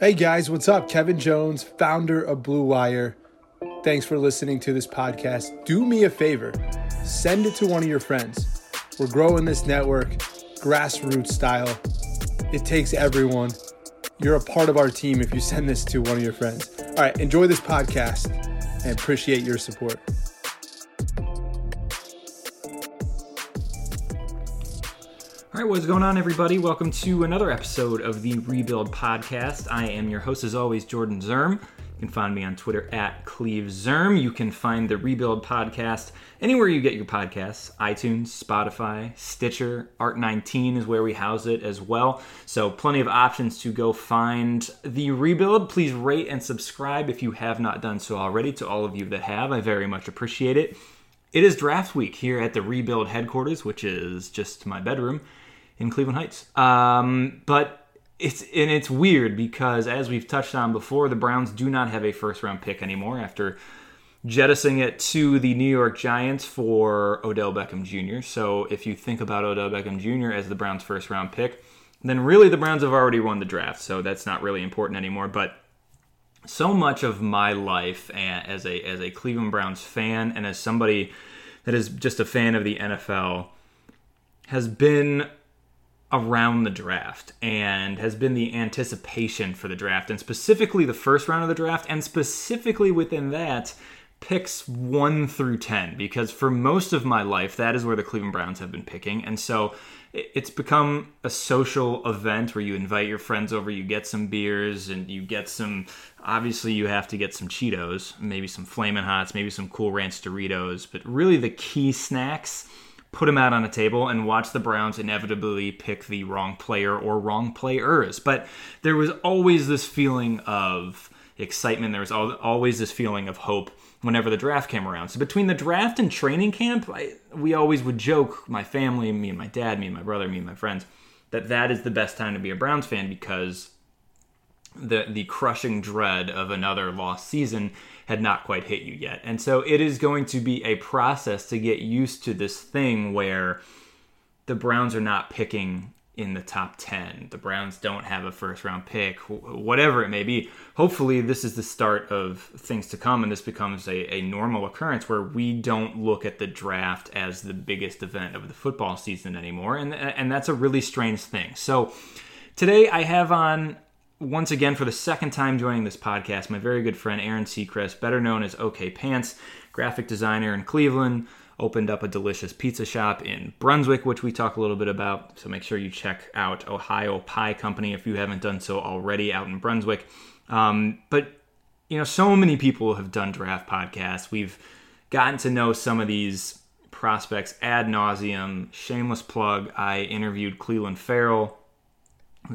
Hey guys, what's up? Kevin Jones, founder of Blue Wire. Thanks for listening to this podcast. Do me a favor, send it to one of your friends. We're growing this network, grassroots style. It takes everyone. You're a part of our team if you send this to one of your friends. All right, enjoy this podcast and appreciate your support. Right, what's going on, everybody? Welcome to another episode of the Rebuild Podcast. I am your host, as always, Jordan Zirm. You can find me on Twitter at Cleve Zirm. You can find the Rebuild Podcast anywhere you get your podcasts iTunes, Spotify, Stitcher, Art19 is where we house it as well. So, plenty of options to go find the Rebuild. Please rate and subscribe if you have not done so already. To all of you that have, I very much appreciate it. It is draft week here at the Rebuild headquarters, which is just my bedroom in Cleveland Heights. Um, but it's and it's weird because as we've touched on before, the Browns do not have a first round pick anymore after jettisoning it to the New York Giants for Odell Beckham Jr. So if you think about Odell Beckham Jr. as the Browns' first round pick, then really the Browns have already won the draft, so that's not really important anymore. But so much of my life as a as a Cleveland Browns fan and as somebody that is just a fan of the NFL has been around the draft and has been the anticipation for the draft and specifically the first round of the draft and specifically within that picks 1 through 10 because for most of my life that is where the Cleveland Browns have been picking and so it's become a social event where you invite your friends over you get some beers and you get some obviously you have to get some Cheetos maybe some Flamin' Hots maybe some Cool Ranch Doritos but really the key snacks put them out on a table and watch the Browns inevitably pick the wrong player or wrong players. But there was always this feeling of excitement. There was always this feeling of hope whenever the draft came around. So between the draft and training camp, I, we always would joke, my family, me and my dad, me and my brother, me and my friends, that that is the best time to be a Browns fan because the the crushing dread of another lost season had not quite hit you yet. And so it is going to be a process to get used to this thing where the Browns are not picking in the top 10. The Browns don't have a first round pick, whatever it may be. Hopefully, this is the start of things to come and this becomes a, a normal occurrence where we don't look at the draft as the biggest event of the football season anymore. And, and that's a really strange thing. So, today I have on once again for the second time joining this podcast, my very good friend Aaron Sechrist, better known as OK Pants, graphic designer in Cleveland, opened up a delicious pizza shop in Brunswick, which we talk a little bit about. So make sure you check out Ohio Pie Company if you haven't done so already out in Brunswick. Um, but you know, so many people have done draft podcasts. We've gotten to know some of these prospects ad nauseum. Shameless plug: I interviewed Clelin Ferrell,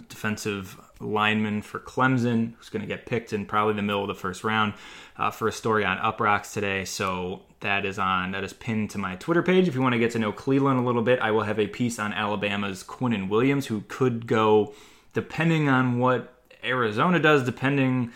defensive lineman for Clemson, who's going to get picked in probably the middle of the first round uh, for a story on Uproxx today. So that is on that is pinned to my Twitter page. If you want to get to know Clelin a little bit, I will have a piece on Alabama's Quinnen Williams, who could go depending on what Arizona does, depending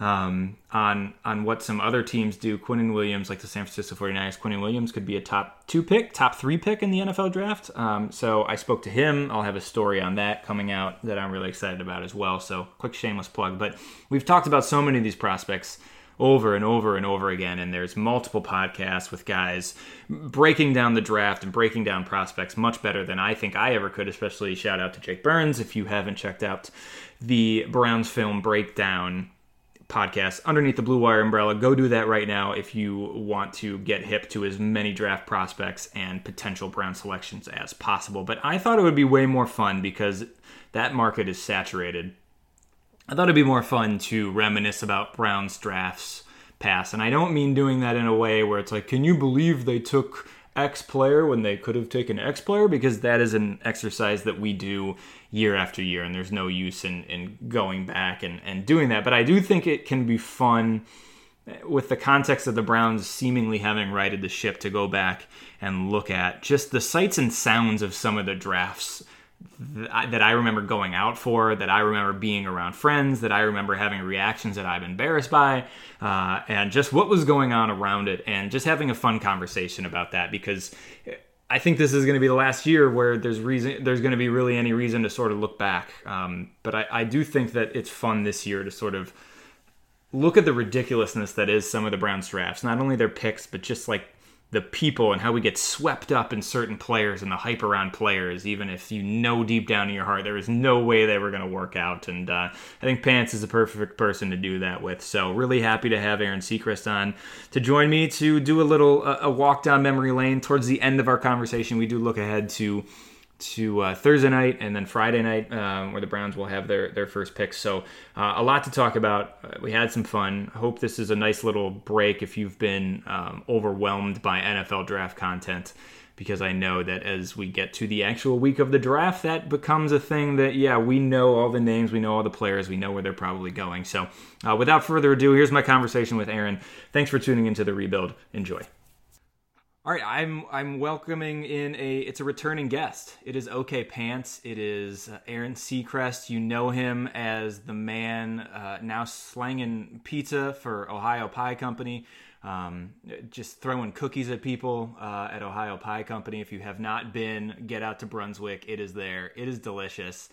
um, on on what some other teams do. Quinnen Williams, like the San Francisco 49ers, Quinnen Williams could be a top two pick, top three pick in the NFL draft. Um, so I spoke to him. I'll have a story on that coming out that I'm really excited about as well. So quick shameless plug. But we've talked about so many of these prospects over and over and over again. And there's multiple podcasts with guys breaking down the draft and breaking down prospects much better than I think I ever could. Especially shout out to Jake Burns if you haven't checked out the Browns film breakdown podcast underneath the Blue Wire umbrella. Go do that right now if you want to get hip to as many draft prospects and potential Brown selections as possible. But I thought it would be way more fun because that market is saturated. I thought it'd be more fun to reminisce about Browns drafts past. And I don't mean doing that in a way where it's like, can you believe they took X player when they could have taken X player? Because that is an exercise that we do year after year, and there's no use in, in going back and, and doing that. But I do think it can be fun eh, with the context of the Browns seemingly having righted the ship to go back and look at just the sights and sounds of some of the drafts that I remember going out for, that I remember being around friends, that I remember having reactions that I'm embarrassed by, uh, and just what was going on around it, and just having a fun conversation about that because I think this is going to be the last year where there's reason there's going to be really any reason to sort of look back. Um, but I, I do think that it's fun this year to sort of look at the ridiculousness that is some of the Browns drafts. Not only their picks, but just like the people and how we get swept up in certain players and the hype around players, even if you know deep down in your heart there is no way they were going to work out. And uh, I think Pants is the perfect person to do that with. So really happy to have Aaron Sechrist on to join me to do a little uh, a walk down memory lane. Towards the end of our conversation, we do look ahead to to uh, Thursday night and then Friday night, um, where the Browns will have their their first picks. So uh, a lot to talk about. Uh, we had some fun. Hope this is a nice little break if you've been um, overwhelmed by NFL draft content. Because I know that as we get to the actual week of the draft, that becomes a thing that, yeah, we know all the names, we know all the players, we know where they're probably going. So, uh, without further ado, here's my conversation with Aaron. Thanks for tuning into the rebuild. Enjoy. All right, I'm I'm welcoming in a it's a returning guest. It is OK Pants. It is uh, Aaron Sechrist. You know him as the man uh, now slanging pizza for Ohio Pie Company, um, just throwing cookies at people uh, at Ohio Pie Company. If you have not been, get out to Brunswick. It is there. It is delicious.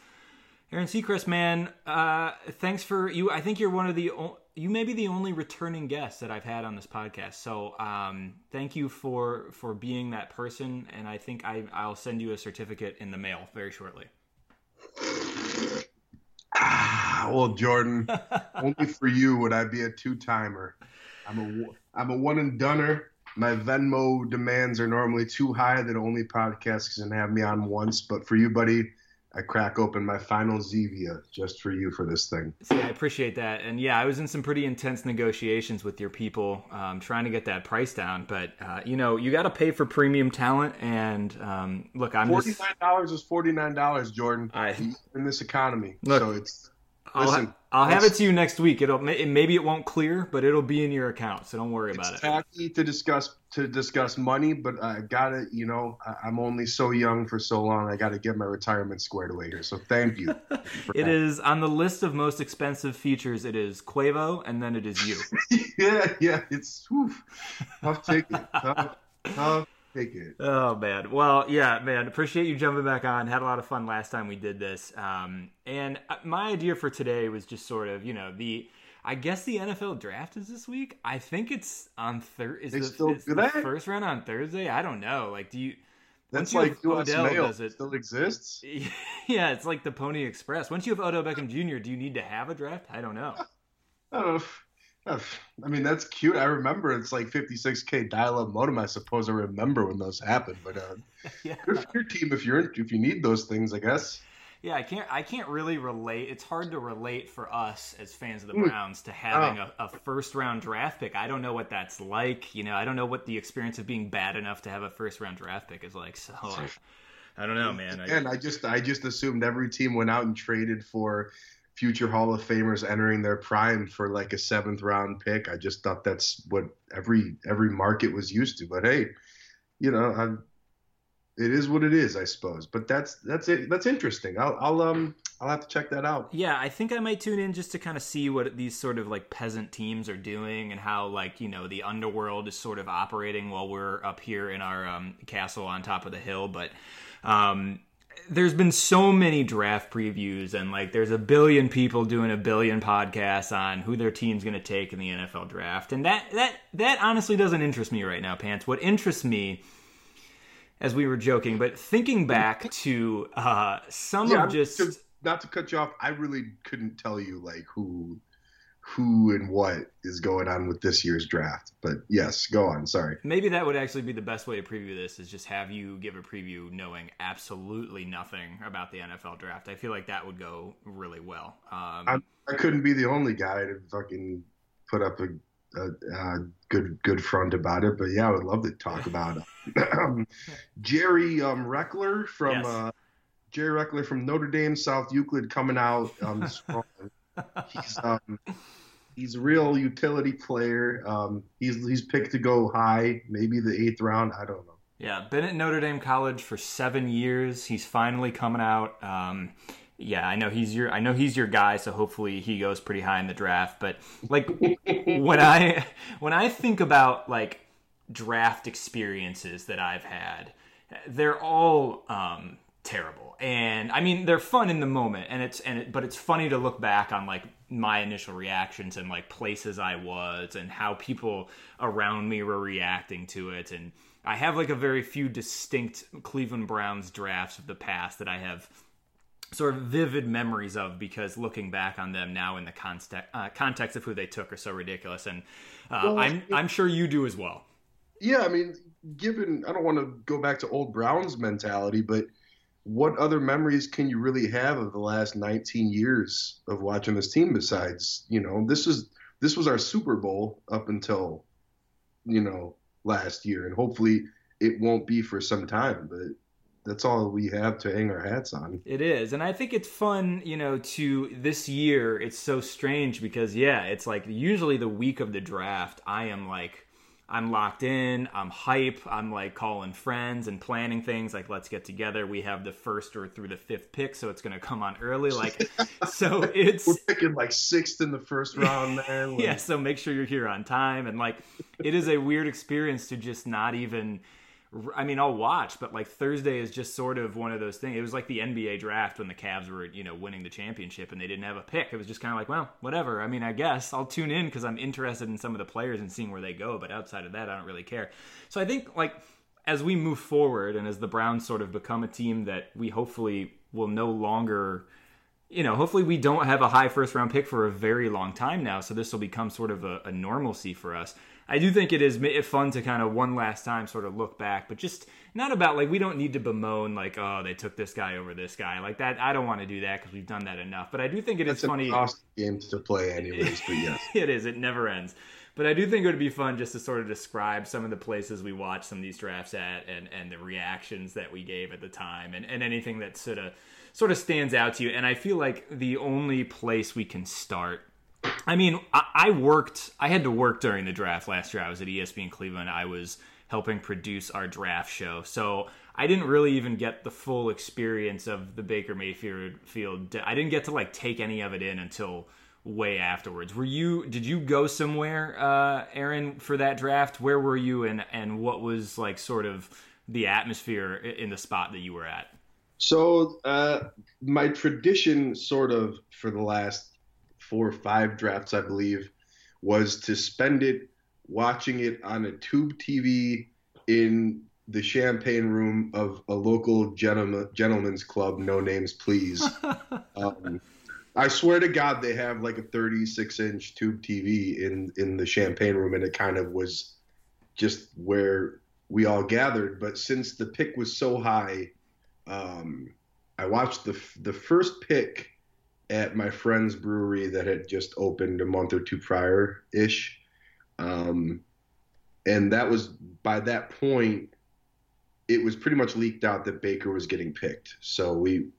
Aaron Sechrist, man, uh, thanks for you. I think you're one of the you may be the only returning guest that I've had on this podcast. So um, thank you for for being that person, and I think I, I'll send you a certificate in the mail very shortly. Ah, well, Jordan, only for you would I be a two timer. I'm a I'm a one and doneer. My Venmo demands are normally too high that only podcasts can have me on once. But for you, buddy, I crack open my final Zevia just for you for this thing. See, I appreciate that, and yeah, I was in some pretty intense negotiations with your people, um, trying to get that price down. But uh, you know, you got to pay for premium talent, and um, look, I'm forty nine dollars is forty nine dollars, Jordan. I, in this economy, look, so it's I'll, Listen, ha- I'll have it to you next week. It'll maybe it won't clear, but it'll be in your account, so don't worry about it. Tacky to discuss to discuss money, but I gotta, you know, I'm only so young for so long. I got to get my retirement squared away here. So thank you. it is on the list of most expensive features. It is Quavo, and then it is you. yeah, yeah, it's whew, tough ticket, tough, tough Take it. Oh man. Well, yeah, man. Appreciate you jumping back on. Had a lot of fun last time we did this. Um, and uh, my idea for today was just sort of, you know, the. I guess the NFL draft is this week. I think it's on Thursday. Is, the, still is the first round on Thursday? I don't know. Like, do you? That's like you Odell Mail does it still exists. Yeah, it's like the Pony Express. Once you have Odell Beckham Jr., do you need to have a draft? I don't know. I don't know. I mean, that's cute. I remember it's like 56k dial-up modem. I suppose I remember when those happened. But uh, yeah. good for your team if you're if you need those things, I guess. Yeah, I can't. I can't really relate. It's hard to relate for us as fans of the hmm. Browns to having oh. a, a, first round draft pick. I don't know what that's like. You know, I don't know what the experience of being bad enough to have a first round draft pick is like. So, I, I don't know, man. And I, I just, I just assumed every team went out and traded for future Hall of Famers entering their prime for like a seventh round pick. I just thought that's what every every market was used to. But hey, you know, I'm, it is what it is, I suppose. But that's that's it. That's interesting. I'll, I'll um I'll have to check that out. Yeah, I think I might tune in just to kind of see what these sort of like peasant teams are doing and how like you know the underworld is sort of operating while we're up here in our um, castle on top of the hill. But um, there's been so many draft previews and like there's a billion people doing a billion podcasts on who their team's going to take in the NFL draft. And that that that honestly doesn't interest me right now pants. What interests me as we were joking but thinking back to uh some yeah, of just to, not to cut you off I really couldn't tell you like who who and what is going on with this year's draft. But yes, go on. Sorry. Maybe that would actually be the best way to preview this is just have you give a preview knowing absolutely nothing about the NFL draft. I feel like that would go really well. Um, I, I, couldn't be the only guy to fucking put up a, a, a, good good front about it. But yeah, I would love to talk about um, Jerry um, Reckler from yes. uh, Jerry Reckler from Notre Dame South Euclid coming out um, strong. He's um, he's a real utility player. Um, he's he's picked to go high, maybe the eighth round. I don't know. Yeah, been at Notre Dame College for seven years. He's finally coming out. Um, yeah, I know he's your I know he's your guy, so hopefully he goes pretty high in the draft. But like when I when I think about like draft experiences that I've had, they're all um, terrible. And I mean, they're fun in the moment, and it's and it, but it's funny to look back on like my initial reactions and like places I was and how people around me were reacting to it. And I have like a very few distinct Cleveland Browns drafts of the past that I have sort of vivid memories of because looking back on them now in the context uh, context of who they took are so ridiculous, and uh, well, I'm I'm sure you do as well. Yeah, I mean, given I don't want to go back to old Browns mentality, but what other memories can you really have of the last 19 years of watching this team besides you know this is this was our Super Bowl up until you know last year, and hopefully it won't be for some time, but that's all we have to hang our hats on. It is. And I think it's fun, you know, to this year it's so strange because yeah, it's like usually the week of the draft I am like I'm locked in, I'm hype, I'm like calling friends and planning things like let's get together. We have the first or through the fifth pick, so it's gonna come on early. Like so it's we're picking like sixth in the first round, man. Like... yeah, so make sure you're here on time and like it is a weird experience to just not even I mean, I'll watch, but like Thursday is just sort of one of those things. It was like the NBA draft when the Cavs were, you know, winning the championship and they didn't have a pick. It was just kind of like, well, whatever. I mean, I guess I'll tune in because I'm interested in some of the players and seeing where they go. But outside of that, I don't really care. So I think like as we move forward and as the Browns sort of become a team that we hopefully will no longer you know, hopefully we don't have a high first round pick for a very long time now. So this will become sort of a, a normalcy for us. I do think it is fun to kind of one last time sort of look back, but just not about like we don't need to bemoan like oh they took this guy over this guy like that. I don't want to do that because we've done that enough. But I do think it That's is funny. game to play anyways, but yes, it is. It never ends. But I do think it would be fun just to sort of describe some of the places we watched some of these drafts at and, and the reactions that we gave at the time and, and anything that sort of sort of stands out to you. And I feel like the only place we can start I mean, I, I worked. I had to work during the draft last year. I was at ESPN Cleveland. I was helping produce our draft show, so I didn't really even get the full experience of the Baker Mayfield field. I didn't get to like take any of it in until way afterwards. Were you? Did you go somewhere, uh, Aaron, for that draft? Where were you, and and what was like sort of the atmosphere in the spot that you were at? So uh, my tradition, sort of, for the last four or five drafts, I believe, was to spend it watching it on a tube TV in the champagne room of a local gentleman, gentleman's club, no names please. um, I swear to God, they have like a 36 inch tube TV in in the champagne room, and it kind of was just where we all gathered. But since the pick was so high, um, I watched the the first pick at my friend's brewery that had just opened a month or two prior ish. Um, and that was by that point, it was pretty much leaked out that Baker was getting picked. So we,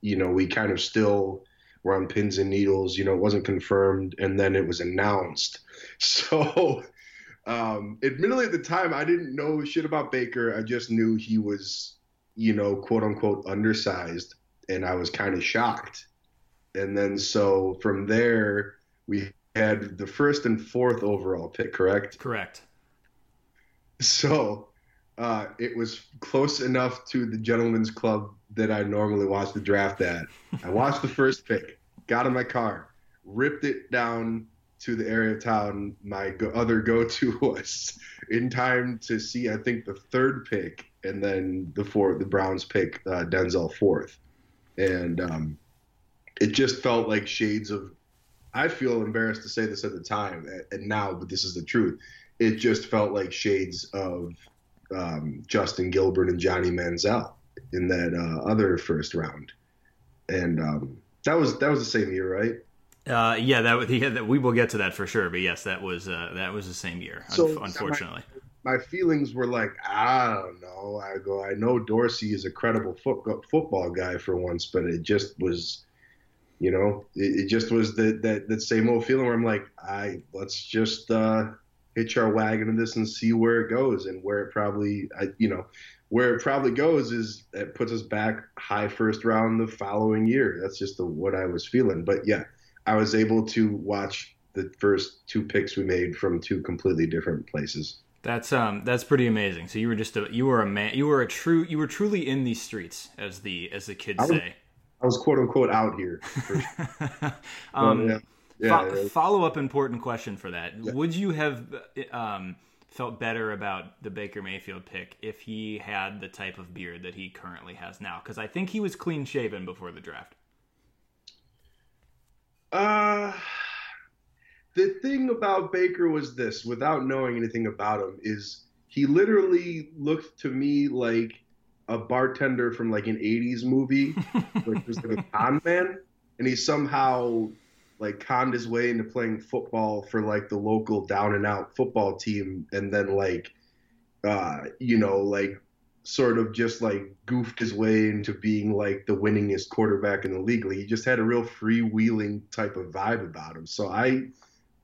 you know, we kind of still were on pins and needles. You know, it wasn't confirmed, and then it was announced. So, um, admittedly, at the time, I didn't know shit about Baker. I just knew he was, you know, quote unquote, undersized, and I was kind of shocked and then so from there we had the first and fourth overall pick, correct? Correct. So uh, it was close enough to the gentleman's club that I normally watch the draft at. I watched the first pick, got in my car, ripped it down to the area of town my go- other go-to was in time to see I think the third pick and then the fourth the Browns pick uh, Denzel fourth, and um, it just felt like shades of I feel embarrassed to say this at the time and now, but this is the truth. It just felt like shades of um, Justin Gilbert and Johnny Manziel in that uh, other first round, and um, that was that was the same year, right? Uh, yeah, that, yeah, that we will get to that for sure. But yes, that was uh, that was the same year. So, unfortunately, my, my, feelings were like, I don't know. I go, I know Dorsey is a credible foot, football guy for once, but it just was you know, it, it just was that, that that same old feeling where I'm like, I let's just uh, hitch our wagon to this and see where it goes and where it probably, I, you know, where it probably goes is it puts us back high first round the following year. That's just the, what I was feeling. But yeah, I was able to watch the first two picks we made from two completely different places. That's um that's pretty amazing. So you were just a you were a man you were a true you were truly in these streets as the as the kids I was, say. I was quote unquote out here. um, yeah. Yeah, fo- follow up important question for that. Yeah. Would you have um, felt better about the Baker Mayfield pick if he had the type of beard that he currently has now? Because I think he was clean shaven before the draft. Uh, the thing about Baker was this, without knowing anything about him, is he literally looked to me like a bartender from like an 80s movie, which was like a con man, and he somehow like conned his way into playing football for like the local down and out football team and then like uh you know like sort of just like goofed his way into being like the winningest quarterback in the league. He just had a real freewheeling type of vibe about him. So I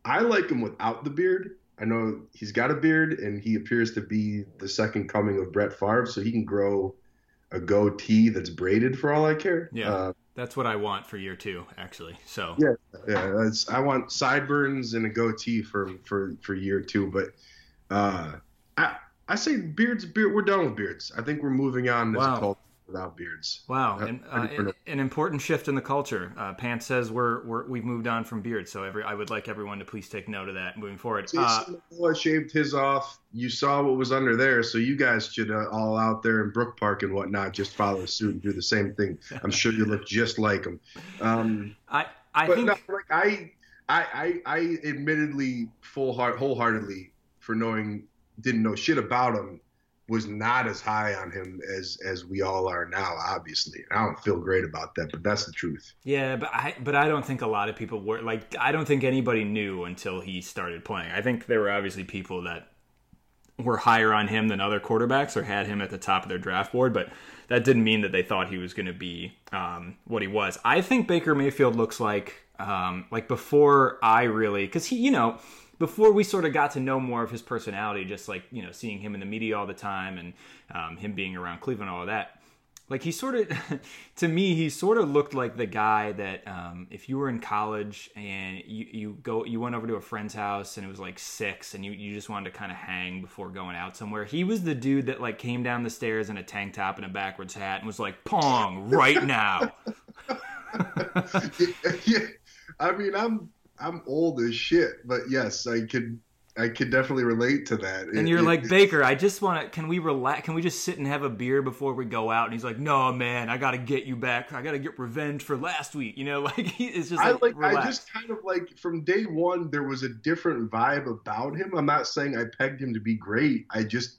I like him without the beard. I know he's got a beard and he appears to be the second coming of Brett Favre, so he can grow a goatee that's braided for all I care. Yeah. Uh, that's what I want for year two, actually. So yeah, yeah. I want sideburns and a goatee for for for year two. But uh, I I say beards. Beard. We're done with beards. I think we're moving on wow. as a culture without beards. Wow, and, uh, an, an, important shift in the culture. Uh, Pants says we're, we're we've moved on from beards, so every I would like everyone to please take note of that moving forward. Jason uh, shaved his off. You saw what was under there, so you guys should uh, all out there in Brook Park and whatnot just follow suit and do the same thing. I'm sure you look just like him. Um, I I think no, like I. I, I, I admittedly full heart wholeheartedly for knowing didn't know shit about him was not as high on him as as we all are now obviously. I don't feel great about that but that's the truth. Yeah but i but i don't think a lot of people were like i don't think anybody knew until he started playing. I think there were obviously people that were higher on him than other quarterbacks or had him at the top of their draft board but that didn't mean that they thought he was going to be um, what he was. I think baker mayfield looks like um, like before i really because he you know before we sort of got to know more of his personality, just like you know, seeing him in the media all the time and um, him being around Cleveland, all of that. Like he sort of, to me, he sort of looked like the guy that um, if you were in college and you, you go, you went over to a friend's house and it was like six, and you, you just wanted to kind of hang before going out somewhere. He was the dude that like came down the stairs in a tank top and a backwards hat and was like, "Pong right now." yeah, I mean, I'm I'm old as shit, but yes, I could I could definitely relate to that. And it, you're it, like Baker, I just want to. Can we relax? Can we just sit and have a beer before we go out? And he's like, No, man, I got to get you back. I got to get revenge for last week. You know, like it's just. I like. I just kind of like from day one there was a different vibe about him. I'm not saying I pegged him to be great. I just,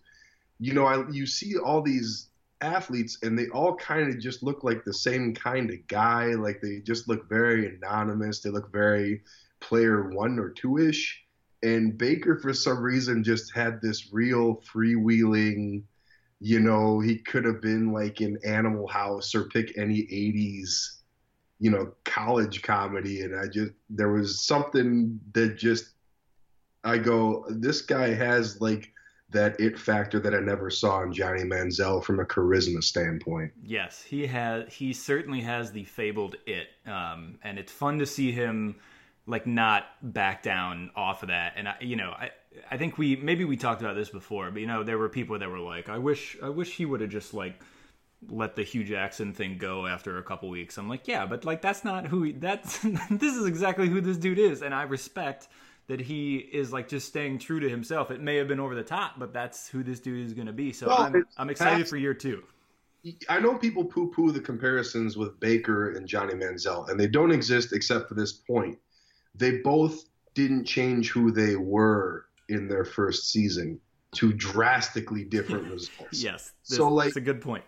you know, I you see all these athletes and they all kind of just look like the same kind of guy. Like they just look very anonymous. They look very player one or two ish. And Baker, for some reason, just had this real freewheeling, you know, he could have been like in Animal House or pick any 80s, you know, college comedy. And I just, there was something that just, I go, this guy has like that it factor that I never saw in Johnny Manziel from a charisma standpoint. Yes, he has. He certainly has the fabled it, um, and it's fun to see him like not back down off of that. And I, you know, I I think we maybe we talked about this before, but you know, there were people that were like, I wish I wish he would have just like let the Hue Jackson thing go after a couple weeks. I'm like, yeah, but like that's not who he, that's this is exactly who this dude is, and I respect that he is like just staying true to himself. It may have been over the top, but that's who this dude is going to be. So well, I'm, I'm excited for year two. I know people poo poo the comparisons with Baker and Johnny Manziel, and they don't exist except for this point they both didn't change who they were in their first season to drastically different results. yes. This, so like, it's a good point.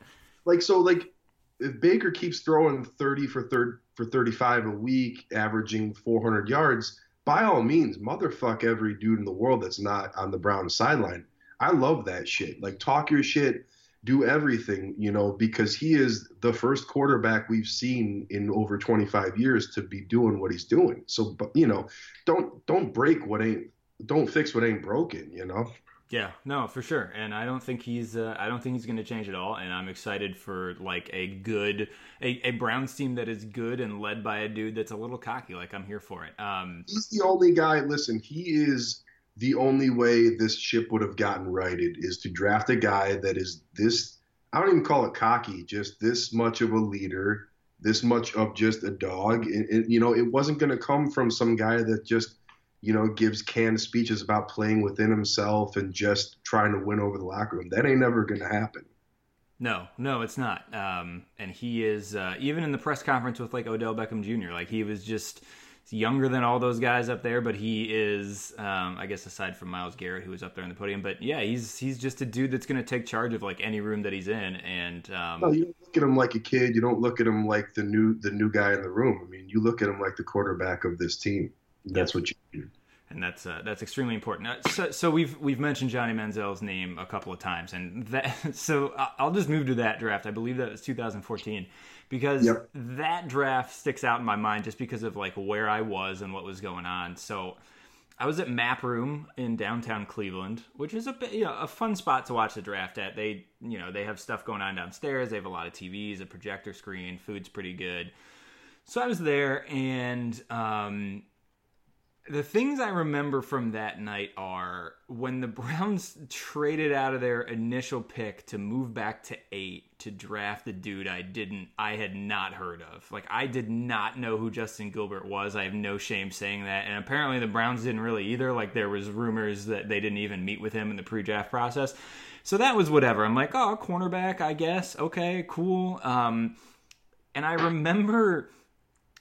Like so like if Baker keeps throwing 30 for third for 35 a week, averaging 400 yards, by all means, motherfuck every dude in the world that's not on the Brown sideline. I love that shit. Like talk your shit, do everything, you know, because he is the first quarterback we've seen in over 25 years to be doing what he's doing. So, but you know, don't don't break what ain't don't fix what ain't broken, you know. Yeah, no, for sure. And I don't think he's uh, I don't think he's going to change at all and I'm excited for like a good a, a Browns team that is good and led by a dude that's a little cocky like I'm here for it. Um He's the only guy, listen, he is the only way this ship would have gotten righted is to draft a guy that is this I don't even call it cocky, just this much of a leader, this much of just a dog. You know, it wasn't going to come from some guy that just, you know, gives canned speeches about playing within himself and just trying to win over the locker room. That ain't never going to happen. No, no, it's not. Um, and he is uh, even in the press conference with like Odell Beckham Jr. Like he was just younger than all those guys up there, but he is, um, I guess, aside from Myles Garrett, who was up there on the podium. But yeah, he's he's just a dude that's going to take charge of like any room that he's in. And um, no, you don't look at him like a kid. You don't look at him like the new the new guy in the room. I mean, you look at him like the quarterback of this team. That's what you do. And that's uh, that's extremely important. Uh, so, so, we've we've mentioned Johnny Manziel's name a couple of times, and that so I'll just move to that draft. I believe that was 2014 because yep. that draft sticks out in my mind just because of like where I was and what was going on. So I was at Map Room in downtown Cleveland, which is a bit you know a fun spot to watch the draft at. They you know they have stuff going on downstairs. They have a lot of TVs, a projector screen, food's pretty good. So I was there, and um, the things I remember from that night are when the Browns traded out of their initial pick to move back to eight to draft the dude I didn't, I had not heard of. Like, I did not know who Justin Gilbert was. I have no shame saying that. And apparently the Browns didn't really either. Like, there was rumors that they didn't even meet with him in the pre draft process. So that was whatever. I'm like, oh, cornerback, I guess. Okay, cool. Um, and I remember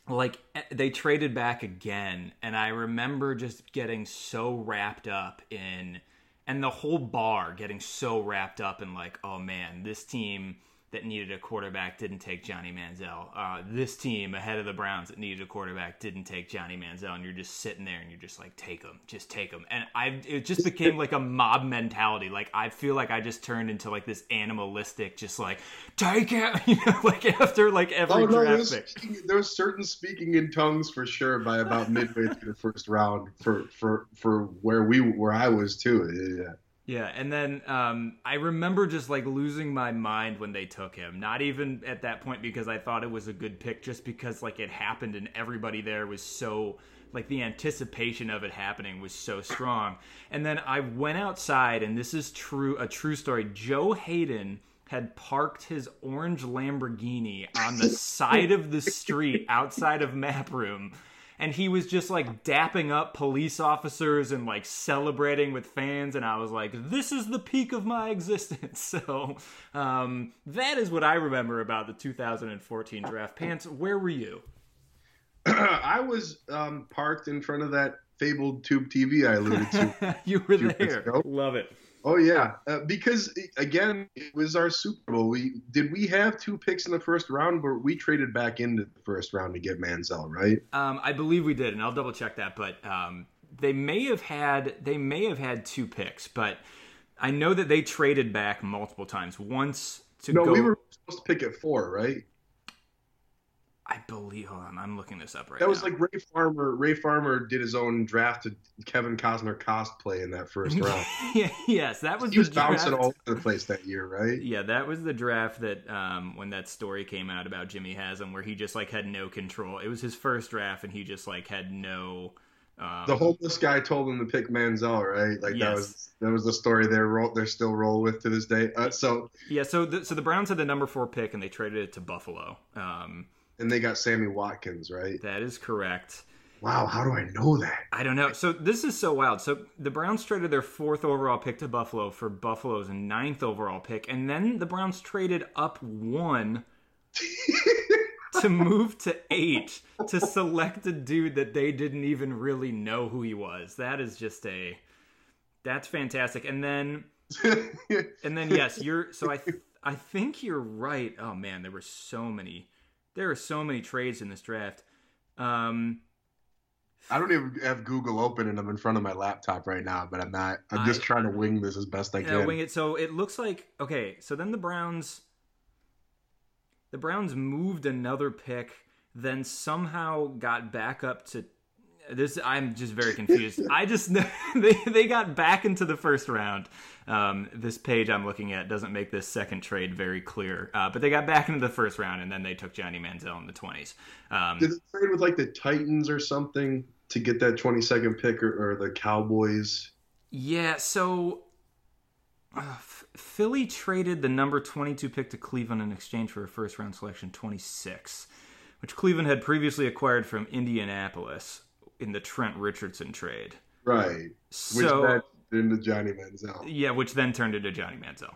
like eh, they traded back again and i remember just getting so wrapped up in and the whole bar getting so wrapped up in like oh man this team that needed a quarterback didn't take Johnny Manziel. Uh, this team ahead of the Browns that needed a quarterback didn't take Johnny Manziel, and you're just sitting there and you're just like, take him, just take him. And I, it just became like a mob mentality. Like I feel like I just turned into like this animalistic, just like take him, you know, like after like every oh, no, draft was, there was certain speaking in tongues for sure by about midway through the first round for for for where we where I was too. Yeah. Yeah, and then um, I remember just like losing my mind when they took him. Not even at that point because I thought it was a good pick, just because like it happened and everybody there was so like the anticipation of it happening was so strong. And then I went outside, and this is true a true story. Joe Haden had parked his orange Lamborghini on the side of the street outside of Map Room and he was just like dapping up police officers and like celebrating with fans and i was like this is the peak of my existence. So um, that is what i remember about the 2014 draft. Pants where were you? I was um, parked in front of that fabled tube tv i alluded to you were there. love it Oh yeah, uh, because again, it was our Super Bowl. We did we have two picks in the first round, but we traded back into the first round to get Manziel, right? Um, I believe we did, and I'll double check that. But um, they may have had they may have had two picks, but I know that they traded back multiple times. Once to go no, go... we were supposed to pick at four, right? I believe. Hold on, I'm looking this up right. That was now. like Ray Farmer. Ray Farmer did his own draft drafted Kevin Costner cosplay in that first round. yeah, yes, that was. He was bouncing all over the place that year, right? Yeah, that was the draft that um, when that story came out about Jimmy Haslam, where he just like had no control. It was his first draft, and he just like had no. Um, the homeless guy told him to pick Manziel, right? Like yes. that was that was the story they're roll, they're still roll with to this day. Uh, so yeah, so the, so the Browns had the number four pick, and they traded it to Buffalo. Um, and they got Sammy Watkins, right? That is correct. Wow, how do I know that? I don't know. So this is so wild. So the Browns traded their fourth overall pick to Buffalo for Buffalo's ninth overall pick, and then the Browns traded up one to move to eight to select a dude that they didn't even really know who he was. That is just a that's fantastic. And then and then yes, you're so I I think you're right. Oh man, there were so many there are so many trades in this draft. Um, I don't even have Google open and I'm in front of my laptop right now, but I'm not. I'm just I, trying to wing this as best I yeah, can. Wing it. So it looks like okay. So then the Browns, the Browns moved another pick, then somehow got back up to this I'm just very confused. I just they they got back into the first round. Um, this page I'm looking at doesn't make this second trade very clear, uh, but they got back into the first round and then they took Johnny Manziel in the 20s. Um, Did they trade with like the Titans or something to get that 22nd pick or, or the Cowboys? Yeah, so uh, Philly traded the number 22 pick to Cleveland in exchange for a first round selection 26, which Cleveland had previously acquired from Indianapolis in the Trent Richardson trade. Right. So, which then into Johnny Manziel. Yeah, which then turned into Johnny Manziel.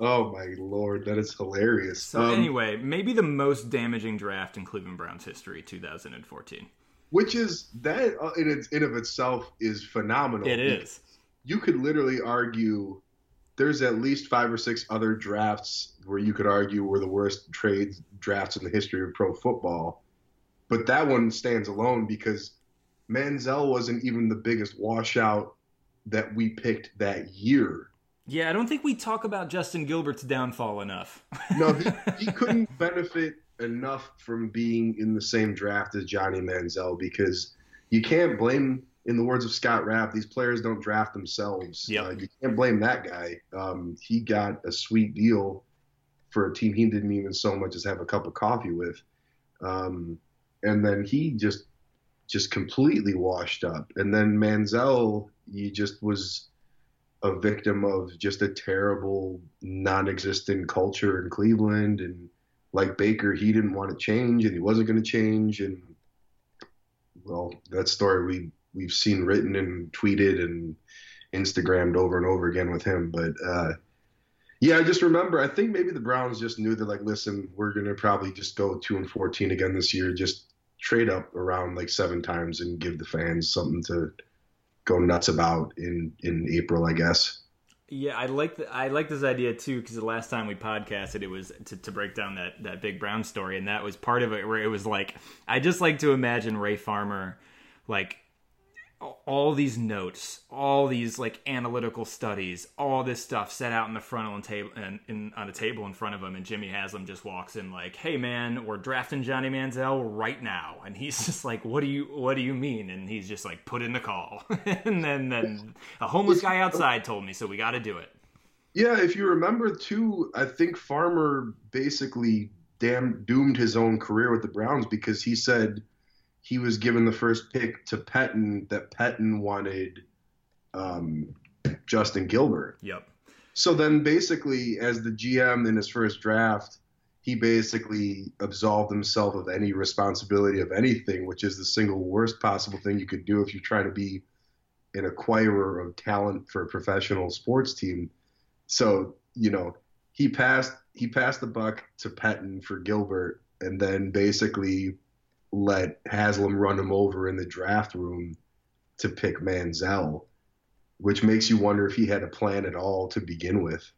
Oh my lord, that is hilarious. So um, anyway, maybe the most damaging draft in Cleveland Browns history, 2014. Which is that uh, in its in of itself is phenomenal. It is. You could literally argue there's at least five or six other drafts where you could argue were the worst trade drafts in the history of pro football, but that one stands alone because Manziel wasn't even the biggest washout that we picked that year. Yeah, I don't think we talk about Justin Gilbert's downfall enough. no, he, he couldn't benefit enough from being in the same draft as Johnny Manziel because you can't blame, in the words of Scott Rapp, these players don't draft themselves. Yep. Uh, you can't blame that guy. Um, he got a sweet deal for a team he didn't even so much as have a cup of coffee with. Um, and then he just just completely washed up. And then Manziel, he just was a victim of just a terrible, non-existent culture in Cleveland. And like Baker, he didn't want to change, and he wasn't going to change. And well, that story we we've seen written and tweeted and Instagrammed over and over again with him. But uh, yeah, I just remember. I think maybe the Browns just knew that, like, listen, we're going to probably just go two and fourteen again this year. Just trade up around like seven times and give the fans something to go nuts about in in April, I guess. Yeah, I like the, I like this idea too because the last time we podcasted, it was to, to break down that that big Brown story, and that was part of it where it was like I just like to imagine Ray Farmer like all these notes, all these like analytical studies, all this stuff set out in the front on table and in, on a table in front of him, and Jimmy Haslam just walks in like, "Hey man, we're drafting Johnny Manziel right now," and he's just like, "What do you What do you mean?" And he's just like, "Put in the call," and then then a homeless guy outside told me, so we got to do it. Yeah, if you remember too, I think Farmer basically damn doomed his own career with the Browns because he said he was given the first pick to Pettine that Pettine wanted um, Justin Gilbert. Yep. So then basically, as the GM in his first draft, he basically absolved himself of any responsibility of anything, which is the single worst possible thing you could do if you try to be an acquirer of talent for a professional sports team. So, you know, he passed he passed the buck to Pettine for Gilbert and then basically let Haslam run him over in the draft room to pick Manziel, which makes you wonder if he had a plan at all to begin with.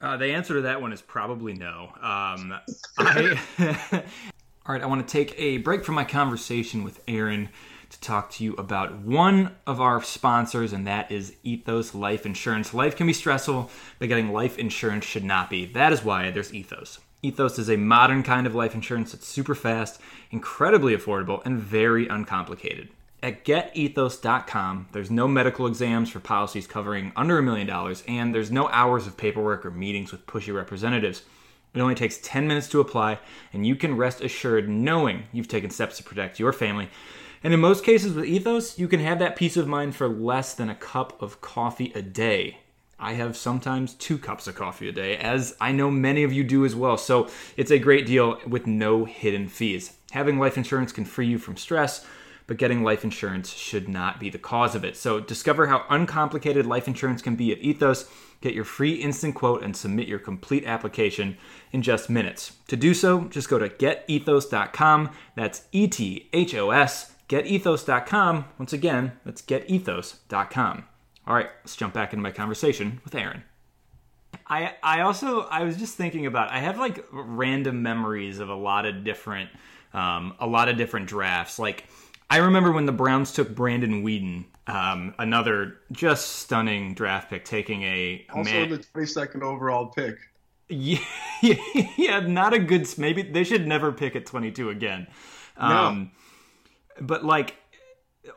Uh, the answer to that one is probably no. Um, I, all right, I want to take a break from my conversation with Aaron to talk to you about one of our sponsors, and that is Ethos Life Insurance. Life can be stressful, but getting life insurance should not be. That is why there's Ethos. Ethos is a modern kind of life insurance that's super fast, incredibly affordable, and very uncomplicated. At getethos.com, there's no medical exams for policies covering under a million dollars, and there's no hours of paperwork or meetings with pushy representatives. It only takes 10 minutes to apply, and you can rest assured knowing you've taken steps to protect your family. And in most cases with Ethos, you can have that peace of mind for less than a cup of coffee a day. I have sometimes two cups of coffee a day, as I know many of you do as well. So it's a great deal with no hidden fees. Having life insurance can free you from stress, but getting life insurance should not be the cause of it. So discover how uncomplicated life insurance can be at Ethos. Get your free instant quote and submit your complete application in just minutes. To do so, just go to getethos.com. That's E T H O S, getethos.com. Once again, that's getethos.com. All right, let's jump back into my conversation with Aaron. I I also I was just thinking about I have like random memories of a lot of different um, a lot of different drafts. Like I remember when the Browns took Brandon Weeden, um, another just stunning draft pick, taking a also man- the twenty second overall pick. Yeah, yeah, not a good. Maybe they should never pick at twenty two again. Um, no. But like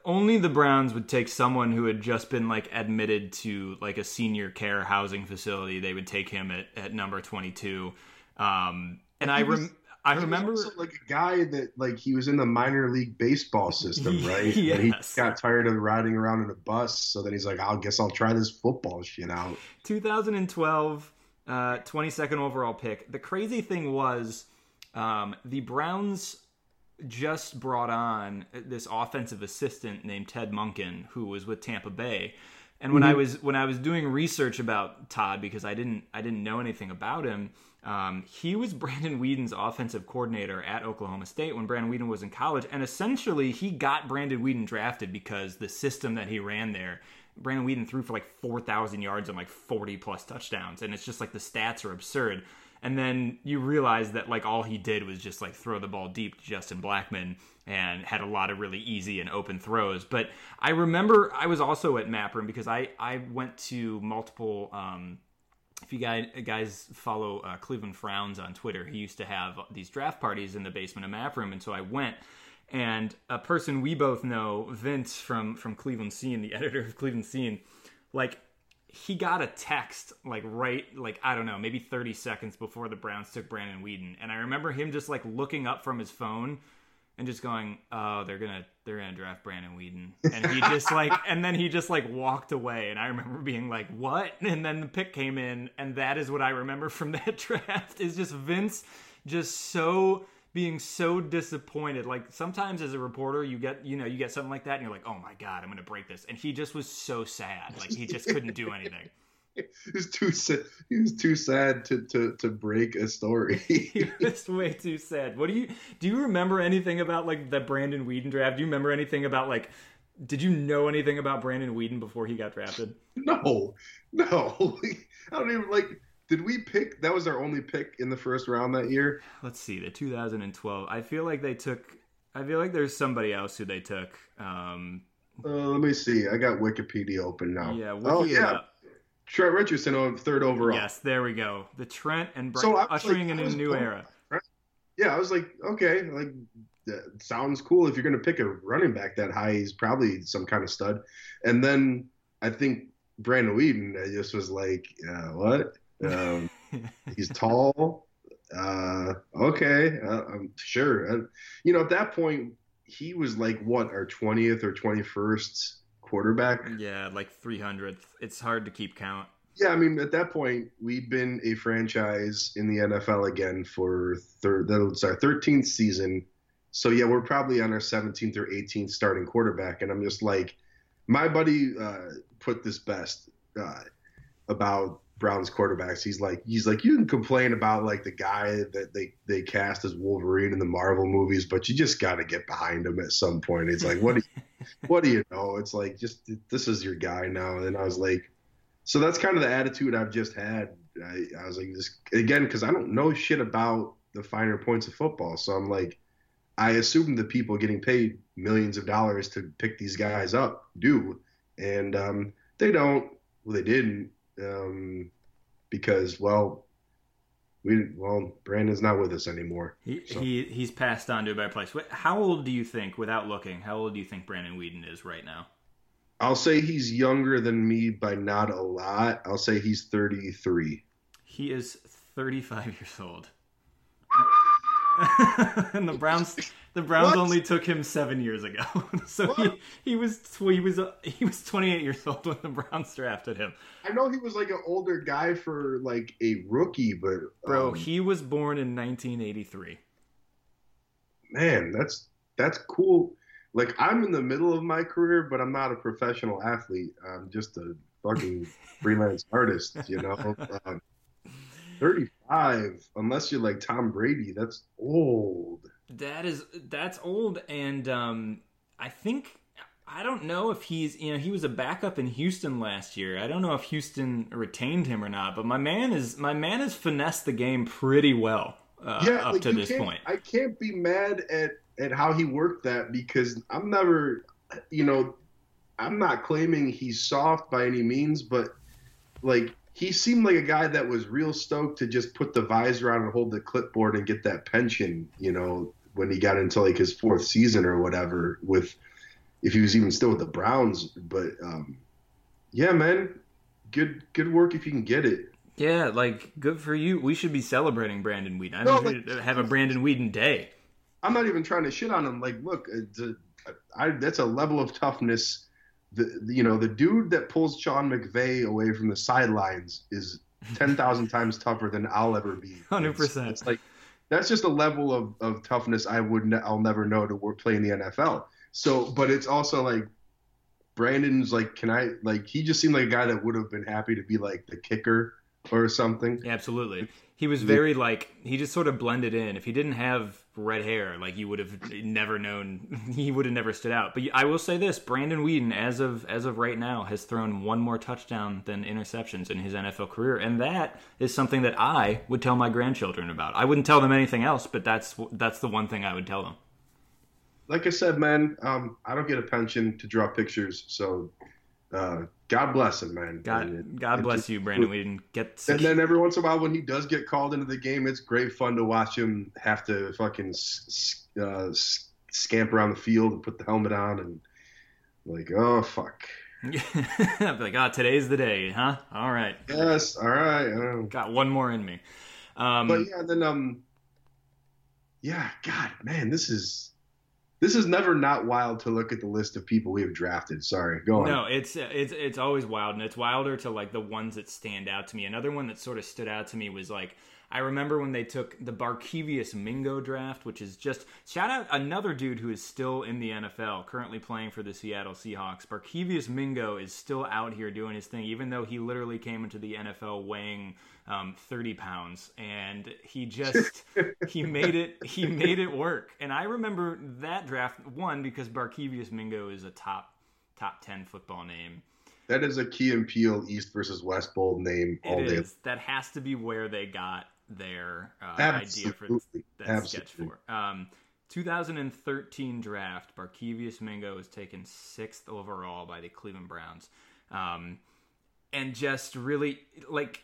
only the Browns would take someone who had just been like admitted to like a senior care housing facility. They would take him at, at number 22. Um, and I rem- I remember like a guy that like he was in the minor league baseball system, right? yes. And he got tired of riding around in a bus, so then he's like, "I guess I'll try this football shit out." 2012, uh, 22nd overall pick. The crazy thing was, um, the Browns just brought on this offensive assistant named Todd Monken, who was with Tampa Bay. And when mm-hmm. I was when I was doing research about Todd because I didn't I didn't know anything about him, um, he was Brandon Weeden's offensive coordinator at Oklahoma State when Brandon Weeden was in college, and essentially he got Brandon Weeden drafted because the system that he ran there. Brandon Weeden threw for like four thousand yards and like forty plus touchdowns, and it's just like the stats are absurd and then you realize that like all he did was just like throw the ball deep to Justin Blackmon and had a lot of really easy and open throws. But I remember I was also at Map Room because I I went to multiple. Um, if you guys guys follow uh, Cleveland Frowns on Twitter, he used to have these draft parties in the basement of Map Room, and so I went. And a person we both know, Vince from from Cleveland Scene, the editor of Cleveland Scene, like he got a text like right like I don't know maybe 30 seconds before the Browns took Brandon Weeden and I remember him just like looking up from his phone and just going oh they're gonna they're gonna draft Brandon Weeden and he just like and then he just like walked away. And I remember being like what? And then the pick came in and that is what I remember from that draft is just Vince just so being so disappointed. Like sometimes as a reporter, you get you know you get something like that, and you're like, oh my god, I'm gonna break this. And he just was so sad, like he just couldn't do anything. he was too sad. He was too sad to to to break a story. he was way too sad. What do you do? You remember anything about like the Brandon Weeden draft? Do you remember anything about like? Did you know anything about Brandon Weeden before he got drafted? No, no. I don't even like did we pick? That was our only pick in the first round that year. Let's see, the 2012. I feel like they took. I feel like there's somebody else who they took. Um, uh, let me see. I got Wikipedia open now. Yeah. Wiki oh yeah. Trent Richardson on third overall. Yes, there we go. The Trent and Bra- so ushering like, in a new era. Yeah, I was like, okay, like that sounds cool. If you're going to pick a running back that high, he's probably some kind of stud. And then I think Brandon Weeden, I just was like, uh, what? Um, he's tall. Uh, okay, uh, I'm sure. Uh, you know, at that point, he was like what our twentieth or twenty first quarterback. Yeah, like three hundredth. It's hard to keep count. Yeah, I mean, at that point, we'd been a franchise in the NFL again for third. That's our thirteenth season. So yeah, we're probably on our seventeenth or eighteenth starting quarterback, and I'm just like, my buddy uh, put this best uh, about Browns quarterbacks. He's like he's like you can complain about like the guy that they they cast as Wolverine in the Marvel movies, but you just got to get behind him at some point. It's like what do you, what do you know? It's like just this is your guy now. And I was like, so that's kind of the attitude I've just had. I, I was like this again because I don't know shit about the finer points of football. So I'm like, I assume the people getting paid millions of dollars to pick these guys up do, and um, they don't. Well, they didn't um, because well, we well Brandon's not with us anymore. He, so. he he's passed on to a better place. How old do you think, without looking, how old do you think Brandon Weeden is right now? I'll say he's younger than me by not a lot. I'll say he's 33. He is 35 years old. and the Browns the Browns what? only took him seven years ago, so he, he was he was he was 28 years old when the Browns drafted him. I know he was like an older guy for like a rookie, but um, bro, he was born in 1983. Man, that's that's cool. Like I'm in the middle of my career, but I'm not a professional athlete. I'm just a fucking freelance artist, you know. Um, 35, unless you're like Tom Brady, that's old. That is that's old, and um, I think I don't know if he's you know he was a backup in Houston last year. I don't know if Houston retained him or not, but my man is my man has finessed the game pretty well uh, yeah, up like to this point. I can't be mad at at how he worked that because I'm never, you know, I'm not claiming he's soft by any means, but like he seemed like a guy that was real stoked to just put the visor on and hold the clipboard and get that pension, you know, when he got into like his fourth season or whatever with if he was even still with the Browns. But um, yeah, man, good good work if you can get it. Yeah, like good for you. We should be celebrating Brandon Weeden. I no, like, have a Brandon Weeden day. I'm not even trying to shit on him. Like, look, a, I, that's a level of toughness. The, you know the dude that pulls Sean McVay away from the sidelines is ten thousand times tougher than I'll ever be. Hundred percent. It's like that's just a level of, of toughness I would ne- I'll never know to work, play in the NFL. So, but it's also like Brandon's like, can I like? He just seemed like a guy that would have been happy to be like the kicker or something. Absolutely. He was very like he just sort of blended in. If he didn't have red hair, like you would have never known. He would have never stood out. But I will say this: Brandon Weeden, as of as of right now, has thrown one more touchdown than interceptions in his NFL career, and that is something that I would tell my grandchildren about. I wouldn't tell them anything else, but that's that's the one thing I would tell them. Like I said, man, um, I don't get a pension to draw pictures, so uh, God bless him, man. God, and, God and bless just, you, Brandon. We didn't get. And then every once in a while, when he does get called into the game, it's great fun to watch him have to fucking uh, scamper around the field and put the helmet on and like, oh fuck. I'd be like, oh, today's the day, huh? All right. Yes, all right. Got one more in me. Um, but yeah, then um, yeah, God, man, this is this is never not wild to look at the list of people we have drafted. Sorry, go on. No, it's it's it's always wild, and it's wilder to like the ones that stand out to me. Another one that sort of stood out to me was like I remember when they took the Barkevious Mingo draft, which is just shout out another dude who is still in the NFL, currently playing for the Seattle Seahawks. Barkevious Mingo is still out here doing his thing, even though he literally came into the NFL weighing um, 30 pounds and he just he made it he made it work and i remember that draft one because Barkevious Mingo is a top top 10 football name that is a key and Peele East versus West Bowl name all it day. Is. That has to be where they got their uh, idea for that Absolutely. sketch for. Um, 2013 draft, Barkevious Mingo was taken sixth overall by the Cleveland Browns, um, and just really like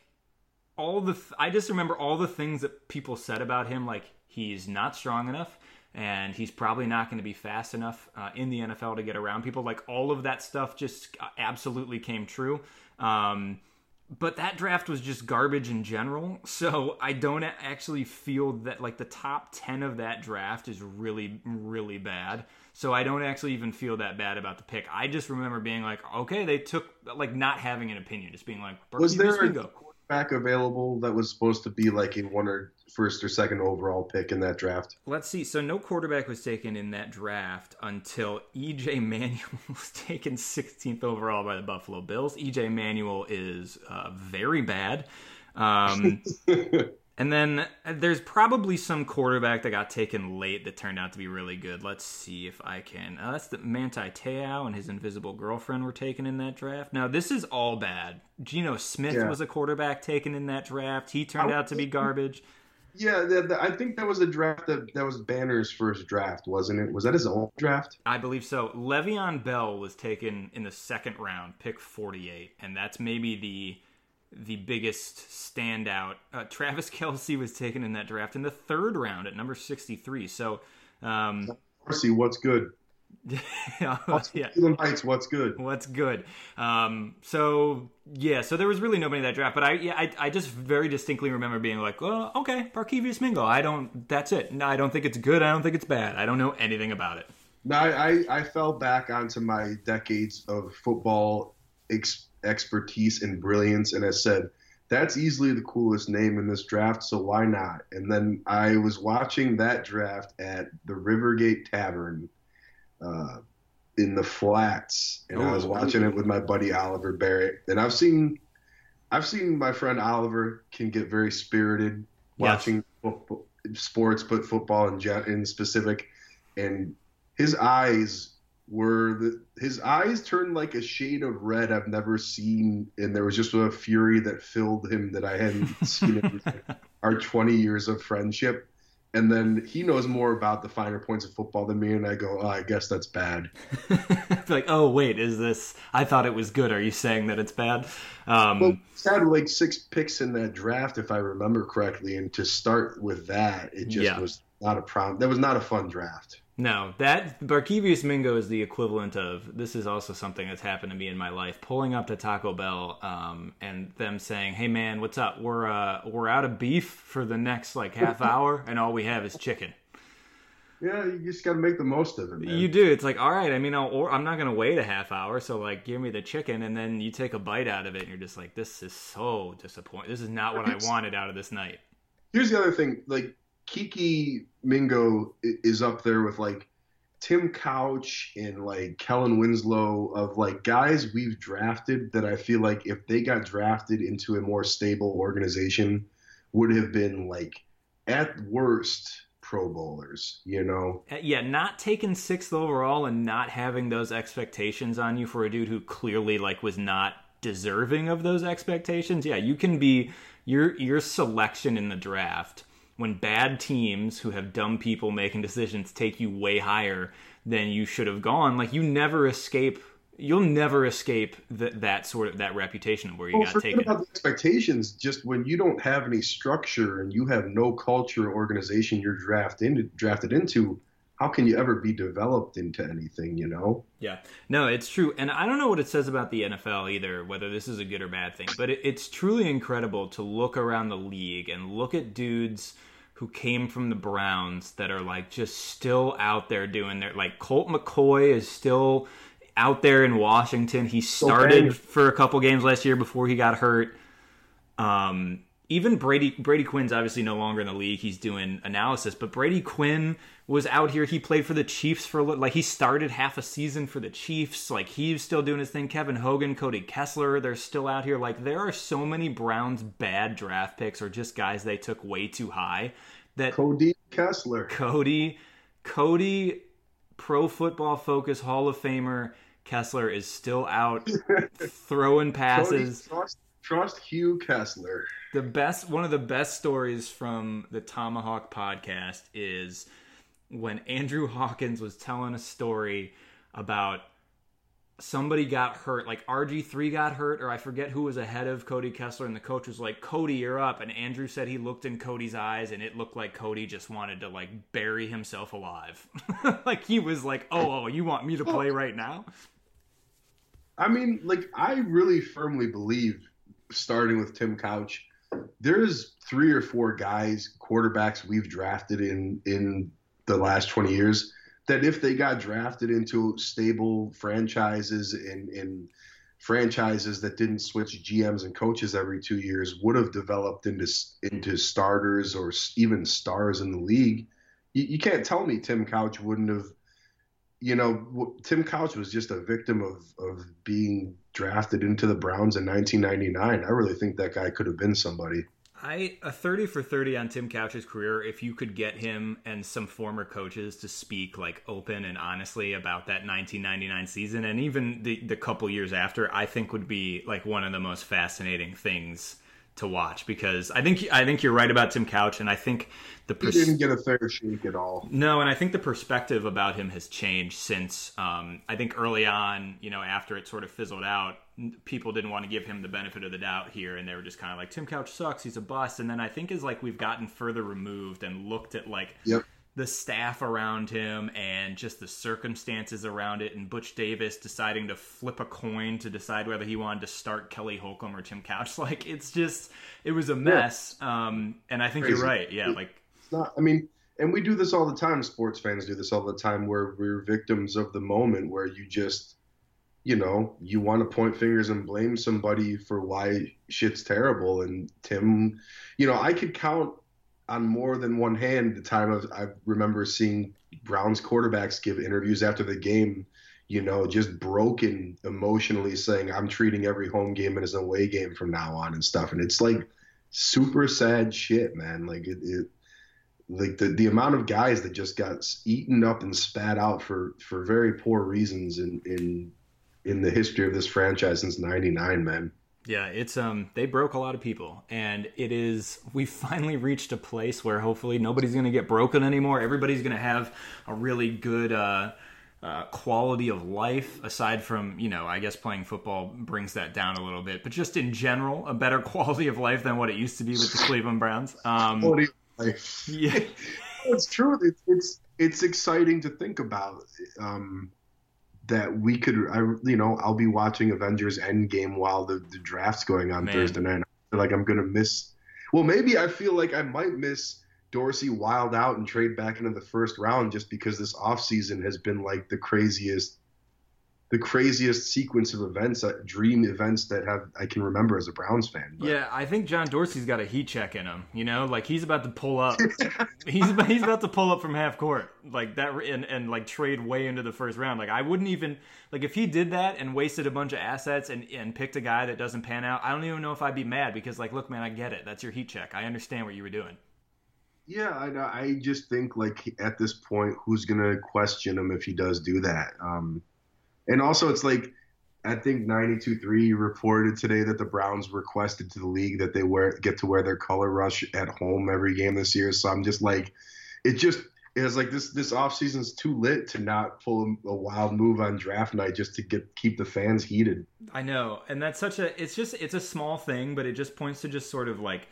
all the th- I just remember all the things that people said about him like he's not strong enough and he's probably not going to be fast enough uh, in the NFL to get around people like all of that stuff just uh, absolutely came true um, but that draft was just garbage in general. So I don't actually feel that like the top 10 of that draft is really really bad. So I don't actually even feel that bad about the pick. I just remember being like, okay, they took like not having an opinion, just being like, was there a, back available that was supposed to be like a one or first or second overall pick in that draft? Let's see. So no quarterback was taken in that draft until EJ Manuel was taken 16th overall by the Buffalo Bills. EJ Manuel is uh, very bad. Um, And then uh, there's probably some quarterback that got taken late that turned out to be really good. Let's see if I can. Uh, that's the Manti Te'o and his invisible girlfriend were taken in that draft. Now this is all bad. Geno Smith yeah. was a quarterback taken in that draft. He turned out to be garbage. Yeah, the, the, I think that was a draft that that was Banner's first draft, wasn't it? Was that his own draft? I believe so. Le'Veon Bell was taken in the second round, pick 48, and that's maybe the the biggest standout. Uh, Travis Kelce was taken in that draft in the third round at number 63. So, um, see what's good? yeah, Heights, what's good? What's good? Um, so yeah, so there was really nobody in that draft, but I yeah, I, I just very distinctly remember being like, oh, okay, Barkevious Mingo. I don't. That's it. No, I don't think it's good. I don't think it's bad. I don't know anything about it. No, I, I, I fell back onto my decades of football experience expertise and brilliance, and I said, that's easily the coolest name in this draft, so why not? And then I was watching that draft at the Rivergate Tavern uh, in the flats, and I was oh, watching it with my buddy Oliver Barrett. And I've seen, I've seen my friend Oliver can get very spirited watching yes. sports, but football in, in specific, and his eyes were the, his eyes turned like a shade of red I've never seen, and there was just a fury that filled him that I hadn't seen in our 20 years of friendship. And then he knows more about the finer points of football than me, and I go, oh, I guess that's bad. like, oh wait, is this? I thought it was good. Are you saying that it's bad? Um, well, had like six picks in that draft, if I remember correctly, and to start with that, it just yeah. was not a problem. That was not a fun draft. No, that Barkevious Mingo is the equivalent of this is also something that's happened to me in my life. Pulling up to Taco Bell um, and them saying, "Hey man, what's up? We're uh, we're out of beef for the next like half hour, and all we have is chicken." Yeah, you just got to make the most of it. Man. You do. It's like, all right. I mean, I'll, or I'm not gonna wait a half hour, so like, give me the chicken, and then you take a bite out of it, and you're just like, this is so disappointing. This is not what I wanted out of this night. Here's the other thing, like Kiki Mingo is up there with like Tim Couch and like Kellen Winslow of like guys we've drafted that I feel like if they got drafted into a more stable organization would have been like at worst pro bowlers, you know. Uh, yeah, not taking 6th overall and not having those expectations on you for a dude who clearly like was not deserving of those expectations. Yeah, you can be your your selection in the draft when bad teams who have dumb people making decisions take you way higher than you should have gone, like you never escape. You'll never escape that that sort of that reputation of where you well, got taken. About the expectations, just when you don't have any structure and you have no culture or organization you're drafted drafted into, how can you ever be developed into anything, you know? Yeah, no, it's true. And I don't know what it says about the NFL either, whether this is a good or bad thing, but it, it's truly incredible to look around the league and look at dudes who came from the Browns that are like just still out there doing their like Colt McCoy is still out there in Washington. He started okay. for a couple games last year before he got hurt. Um, even Brady Brady Quinn's obviously no longer in the league. He's doing analysis, but Brady Quinn was out here. He played for the Chiefs for a little, like he started half a season for the Chiefs. Like he's still doing his thing. Kevin Hogan, Cody Kessler, they're still out here. Like there are so many Browns bad draft picks or just guys they took way too high. That Cody Kessler, Cody, Cody, Pro Football Focus Hall of Famer Kessler is still out throwing passes. Cody, trust, trust Hugh Kessler. The best, one of the best stories from the Tomahawk podcast is when Andrew Hawkins was telling a story about somebody got hurt, like RG3 got hurt, or I forget who was ahead of Cody Kessler, and the coach was like, Cody, you're up. And Andrew said he looked in Cody's eyes and it looked like Cody just wanted to like bury himself alive. like he was like, oh, oh, you want me to play right now? I mean, like, I really firmly believe, starting with Tim Couch, there's three or four guys, quarterbacks we've drafted in in the last 20 years that if they got drafted into stable franchises and franchises that didn't switch GMs and coaches every two years would have developed into into starters or even stars in the league. You, you can't tell me Tim Couch wouldn't have. You know, Tim Couch was just a victim of of being drafted into the Browns in 1999. I really think that guy could have been somebody. I a thirty for thirty on Tim Couch's career. If you could get him and some former coaches to speak like open and honestly about that 1999 season and even the the couple years after, I think would be like one of the most fascinating things to watch because I think I think you're right about Tim Couch, and I think the pers- he didn't get a fair shake at all. No, and I think the perspective about him has changed since. Um, I think early on, you know, after it sort of fizzled out, people didn't want to give him the benefit of the doubt here, and they were just kind of like Tim Couch sucks, he's a bust. And then I think as like we've gotten further removed and looked at like yep the staff around him and just the circumstances around it and Butch Davis deciding to flip a coin to decide whether he wanted to start Kelly Holcomb or Tim Couch. Like it's just it was a mess. Yeah. Um, and I think Crazy. you're right. Yeah, like it's not I mean and we do this all the time, sports fans do this all the time where we're victims of the moment where you just you know, you want to point fingers and blame somebody for why shit's terrible. And Tim, you know, I could count on more than one hand the time I remember seeing Browns quarterbacks give interviews after the game, you know, just broken emotionally saying, I'm treating every home game as an away game from now on and stuff. And it's like super sad shit, man. Like it, it like the, the amount of guys that just got eaten up and spat out for, for very poor reasons in, in, in the history of this franchise since 99, man. Yeah, it's um they broke a lot of people and it is we finally reached a place where hopefully nobody's going to get broken anymore. Everybody's going to have a really good uh, uh, quality of life aside from, you know, I guess playing football brings that down a little bit, but just in general, a better quality of life than what it used to be with the Cleveland Browns. Um quality of life. Yeah. it's true. It's, it's it's exciting to think about. Um, that we could, I you know, I'll be watching Avengers Endgame while the, the draft's going on Man. Thursday night. I feel like I'm gonna miss. Well, maybe I feel like I might miss Dorsey wild out and trade back into the first round just because this offseason has been like the craziest the craziest sequence of events, uh, dream events that have I can remember as a Browns fan. But. Yeah, I think John Dorsey's got a heat check in him. You know, like he's about to pull up. he's about, he's about to pull up from half court like that and and like trade way into the first round. Like I wouldn't even like if he did that and wasted a bunch of assets and and picked a guy that doesn't pan out. I don't even know if I'd be mad because like, look, man, I get it. That's your heat check. I understand what you were doing. Yeah, I, I just think like at this point, who's gonna question him if he does do that? Um, and also, it's like I think 92.3 reported today that the Browns requested to the league that they wear get to wear their color rush at home every game this year. So I'm just like, it just is like this this off is too lit to not pull a wild move on draft night just to get keep the fans heated. I know, and that's such a it's just it's a small thing, but it just points to just sort of like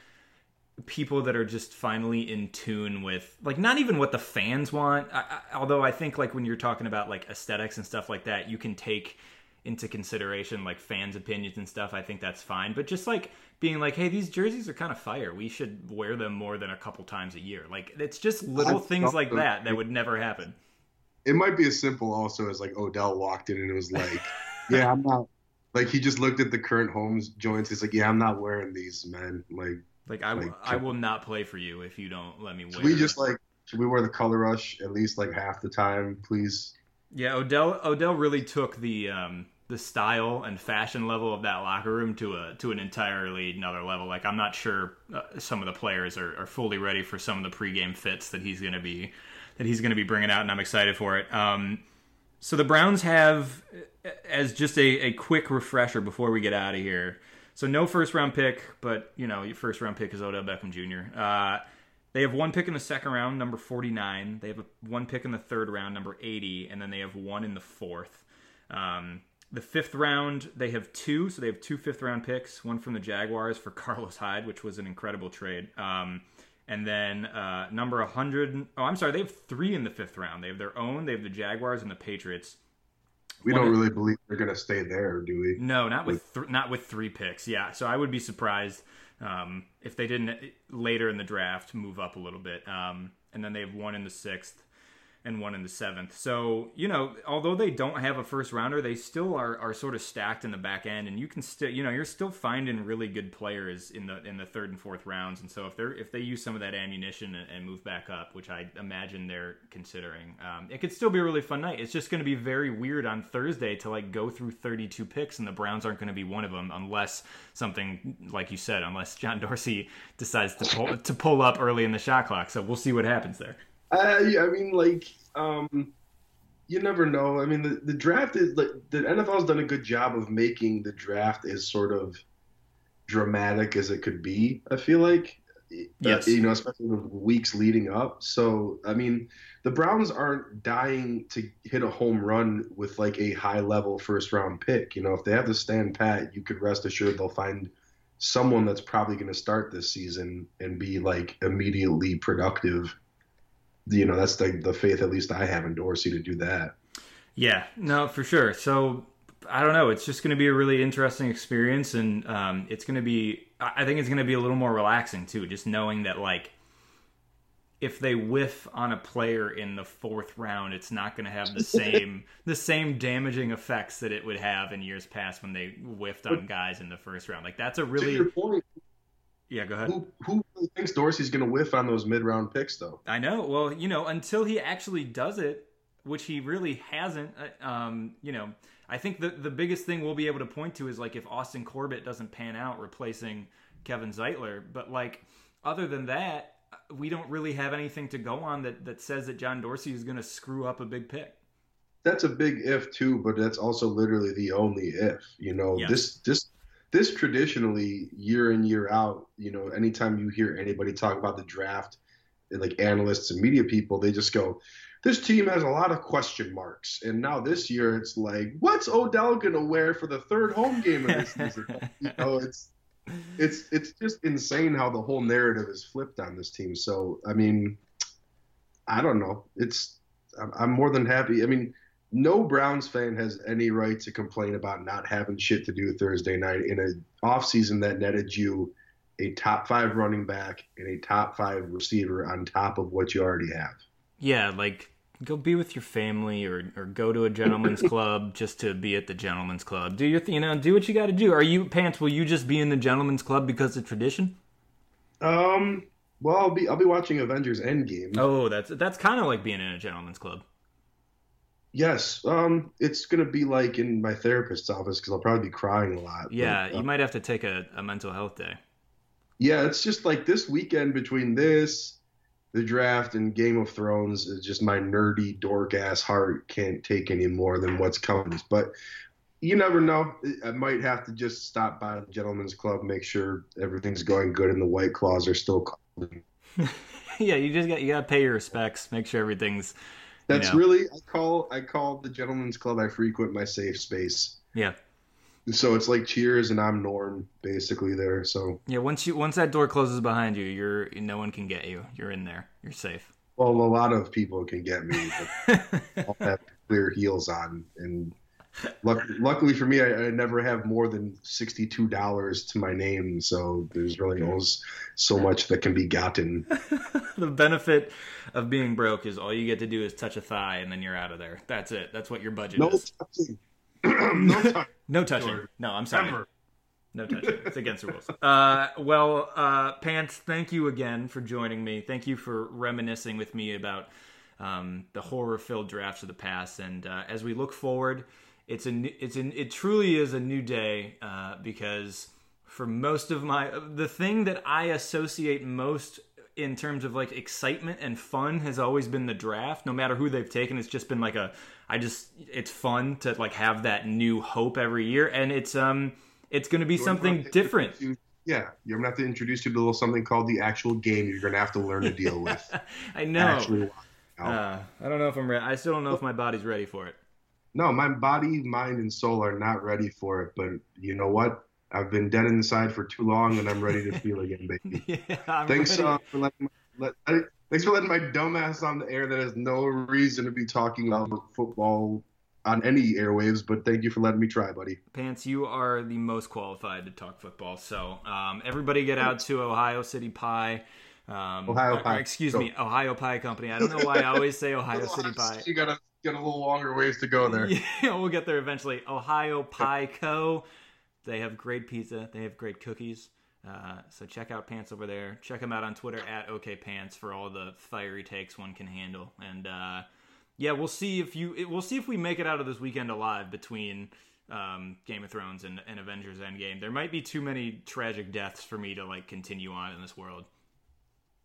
people that are just finally in tune with like not even what the fans want. I, I, although i think like when you're talking about like aesthetics and stuff like that you can take into consideration like fans opinions and stuff. I think that's fine. But just like being like hey these jerseys are kind of fire. We should wear them more than a couple times a year. Like it's just little things like that that would never happen. It might be as simple also as like odell walked in and it was like yeah i'm not like he just looked at the current homes joints. He's like yeah i'm not wearing these man. Like like I, like, I will not play for you if you don't let me. Should we just like should we wear the color rush at least like half the time, please? Yeah, Odell Odell really took the um, the style and fashion level of that locker room to a to an entirely another level. Like I'm not sure uh, some of the players are, are fully ready for some of the pregame fits that he's going to be that he's going to be bringing out, and I'm excited for it. Um, so the Browns have, as just a, a quick refresher before we get out of here, so no first round pick, but you know your first round pick is Odell Beckham Jr. Uh, they have one pick in the second round, number 49. They have a, one pick in the third round, number 80, and then they have one in the fourth. Um, the fifth round, they have two, so they have two fifth round picks. One from the Jaguars for Carlos Hyde, which was an incredible trade. Um, and then uh, number 100. Oh, I'm sorry, they have three in the fifth round. They have their own, they have the Jaguars and the Patriots. We don't really believe they're going to stay there, do we? No, not with th- not with three picks. Yeah, so I would be surprised um, if they didn't later in the draft move up a little bit. Um, and then they have one in the sixth, and one in the seventh. So you know, although they don't have a first rounder, they still are, are sort of stacked in the back end, and you can still you know you're still finding really good players in the in the third and fourth rounds. And so if they're if they use some of that ammunition and, and move back up, which I imagine they're considering, um, it could still be a really fun night. It's just going to be very weird on Thursday to like go through 32 picks, and the Browns aren't going to be one of them unless something like you said, unless John Dorsey decides to pull to pull up early in the shot clock. So we'll see what happens there. Uh, I mean, like, um, you never know. I mean, the, the draft is like the NFL's done a good job of making the draft as sort of dramatic as it could be. I feel like, yes, you know, especially the weeks leading up. So, I mean, the Browns aren't dying to hit a home run with like a high level first round pick. You know, if they have to stand pat, you could rest assured they'll find someone that's probably going to start this season and be like immediately productive you know that's the the faith at least I have in Dorsey to do that. Yeah, no, for sure. So I don't know. It's just going to be a really interesting experience, and um, it's going to be. I think it's going to be a little more relaxing too, just knowing that like if they whiff on a player in the fourth round, it's not going to have the same the same damaging effects that it would have in years past when they whiffed on guys in the first round. Like that's a really yeah, go ahead. Who, who thinks Dorsey's going to whiff on those mid round picks, though? I know. Well, you know, until he actually does it, which he really hasn't, uh, um, you know, I think the, the biggest thing we'll be able to point to is like if Austin Corbett doesn't pan out replacing Kevin Zeitler. But like, other than that, we don't really have anything to go on that, that says that John Dorsey is going to screw up a big pick. That's a big if too, but that's also literally the only if. You know, yes. this this this traditionally year in year out you know anytime you hear anybody talk about the draft and like analysts and media people they just go this team has a lot of question marks and now this year it's like what's odell going to wear for the third home game of this season you know it's it's it's just insane how the whole narrative is flipped on this team so i mean I don't know. It's I'm, I'm more than happy. I mean, no Browns fan has any right to complain about not having shit to do Thursday night in an offseason that netted you a top five running back and a top five receiver on top of what you already have. Yeah, like go be with your family or, or go to a gentleman's club just to be at the gentleman's club. Do your th- you know do what you got to do. Are you pants? Will you just be in the gentleman's club because of tradition? Um. Well, I'll be I'll be watching Avengers Endgame. Oh, that's that's kind of like being in a gentleman's club. Yes, um, it's gonna be like in my therapist's office because I'll probably be crying a lot. Yeah, but, uh, you might have to take a, a mental health day. Yeah, it's just like this weekend between this, the draft, and Game of Thrones is just my nerdy dork ass heart can't take any more than what's coming. But you never know. I might have to just stop by the gentleman's Club, make sure everything's going good, and the White Claws are still. yeah, you just got you got to pay your respects, make sure everything's. That's know. really I call I call the Gentlemen's Club. I frequent my safe space. Yeah. So it's like Cheers, and I'm Norm basically there. So yeah, once you once that door closes behind you, you're no one can get you. You're in there. You're safe. Well, a lot of people can get me. But I'll have clear heels on, and luckily for me, I, I, never have more than sixty-two dollars to my name, so there's really always so much that can be gotten. the benefit of being broke is all you get to do is touch a thigh, and then you're out of there. That's it. That's what your budget no is. Touching. no touching. no touching. No, I'm sorry. Ever. No touching. It's against the rules. Uh, well, uh, Pants, thank you again for joining me. Thank you for reminiscing with me about um, the horror-filled drafts of the past. And uh, as we look forward, it's a it's an it truly is a new day uh, because for most of my the thing that I associate most in terms of like excitement and fun has always been the draft. No matter who they've taken, it's just been like a I just it's fun to like have that new hope every year, and it's um it's going to be something different. yeah, you're gonna have to introduce you to a little something called the actual game. You're gonna have to learn to deal with. I know. Actually, uh, I don't know if I'm ready. I still don't know if my body's ready for it. No, my body, mind, and soul are not ready for it. But you know what? I've been dead inside for too long, and I'm ready to feel again, baby. yeah, Thanks uh, for letting let, thanks for letting my dumbass on the air that has no reason to be talking about football on any airwaves. But thank you for letting me try, buddy. Pants, you are the most qualified to talk football. So um, everybody, get out to Ohio City Pie. Um, Ohio Pie. excuse Go. me, Ohio Pie Company. I don't know why I always say Ohio City Pie. You gotta get a little longer ways to go there. Yeah, we'll get there eventually. Ohio Pie Co. They have great pizza. They have great cookies. Uh, so check out Pants over there. Check them out on Twitter at OK Pants for all the fiery takes one can handle. And uh, yeah, we'll see if you we'll see if we make it out of this weekend alive between um, Game of Thrones and, and Avengers Endgame. There might be too many tragic deaths for me to like continue on in this world.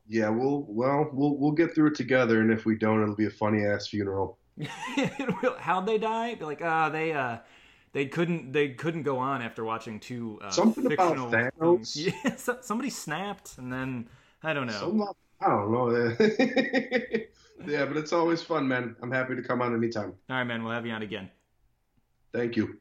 Yeah, we'll well we'll we'll get through it together, and if we don't, it'll be a funny ass funeral. How'd they die? Be like, ah, uh, they uh they couldn't they couldn't go on after watching two uh, something fictional about Thanos. Yeah, so, somebody snapped, and then I don't know. Some, I don't know. yeah, but it's always fun, man. I'm happy to come on anytime. All right, man. We'll have you on again. Thank you.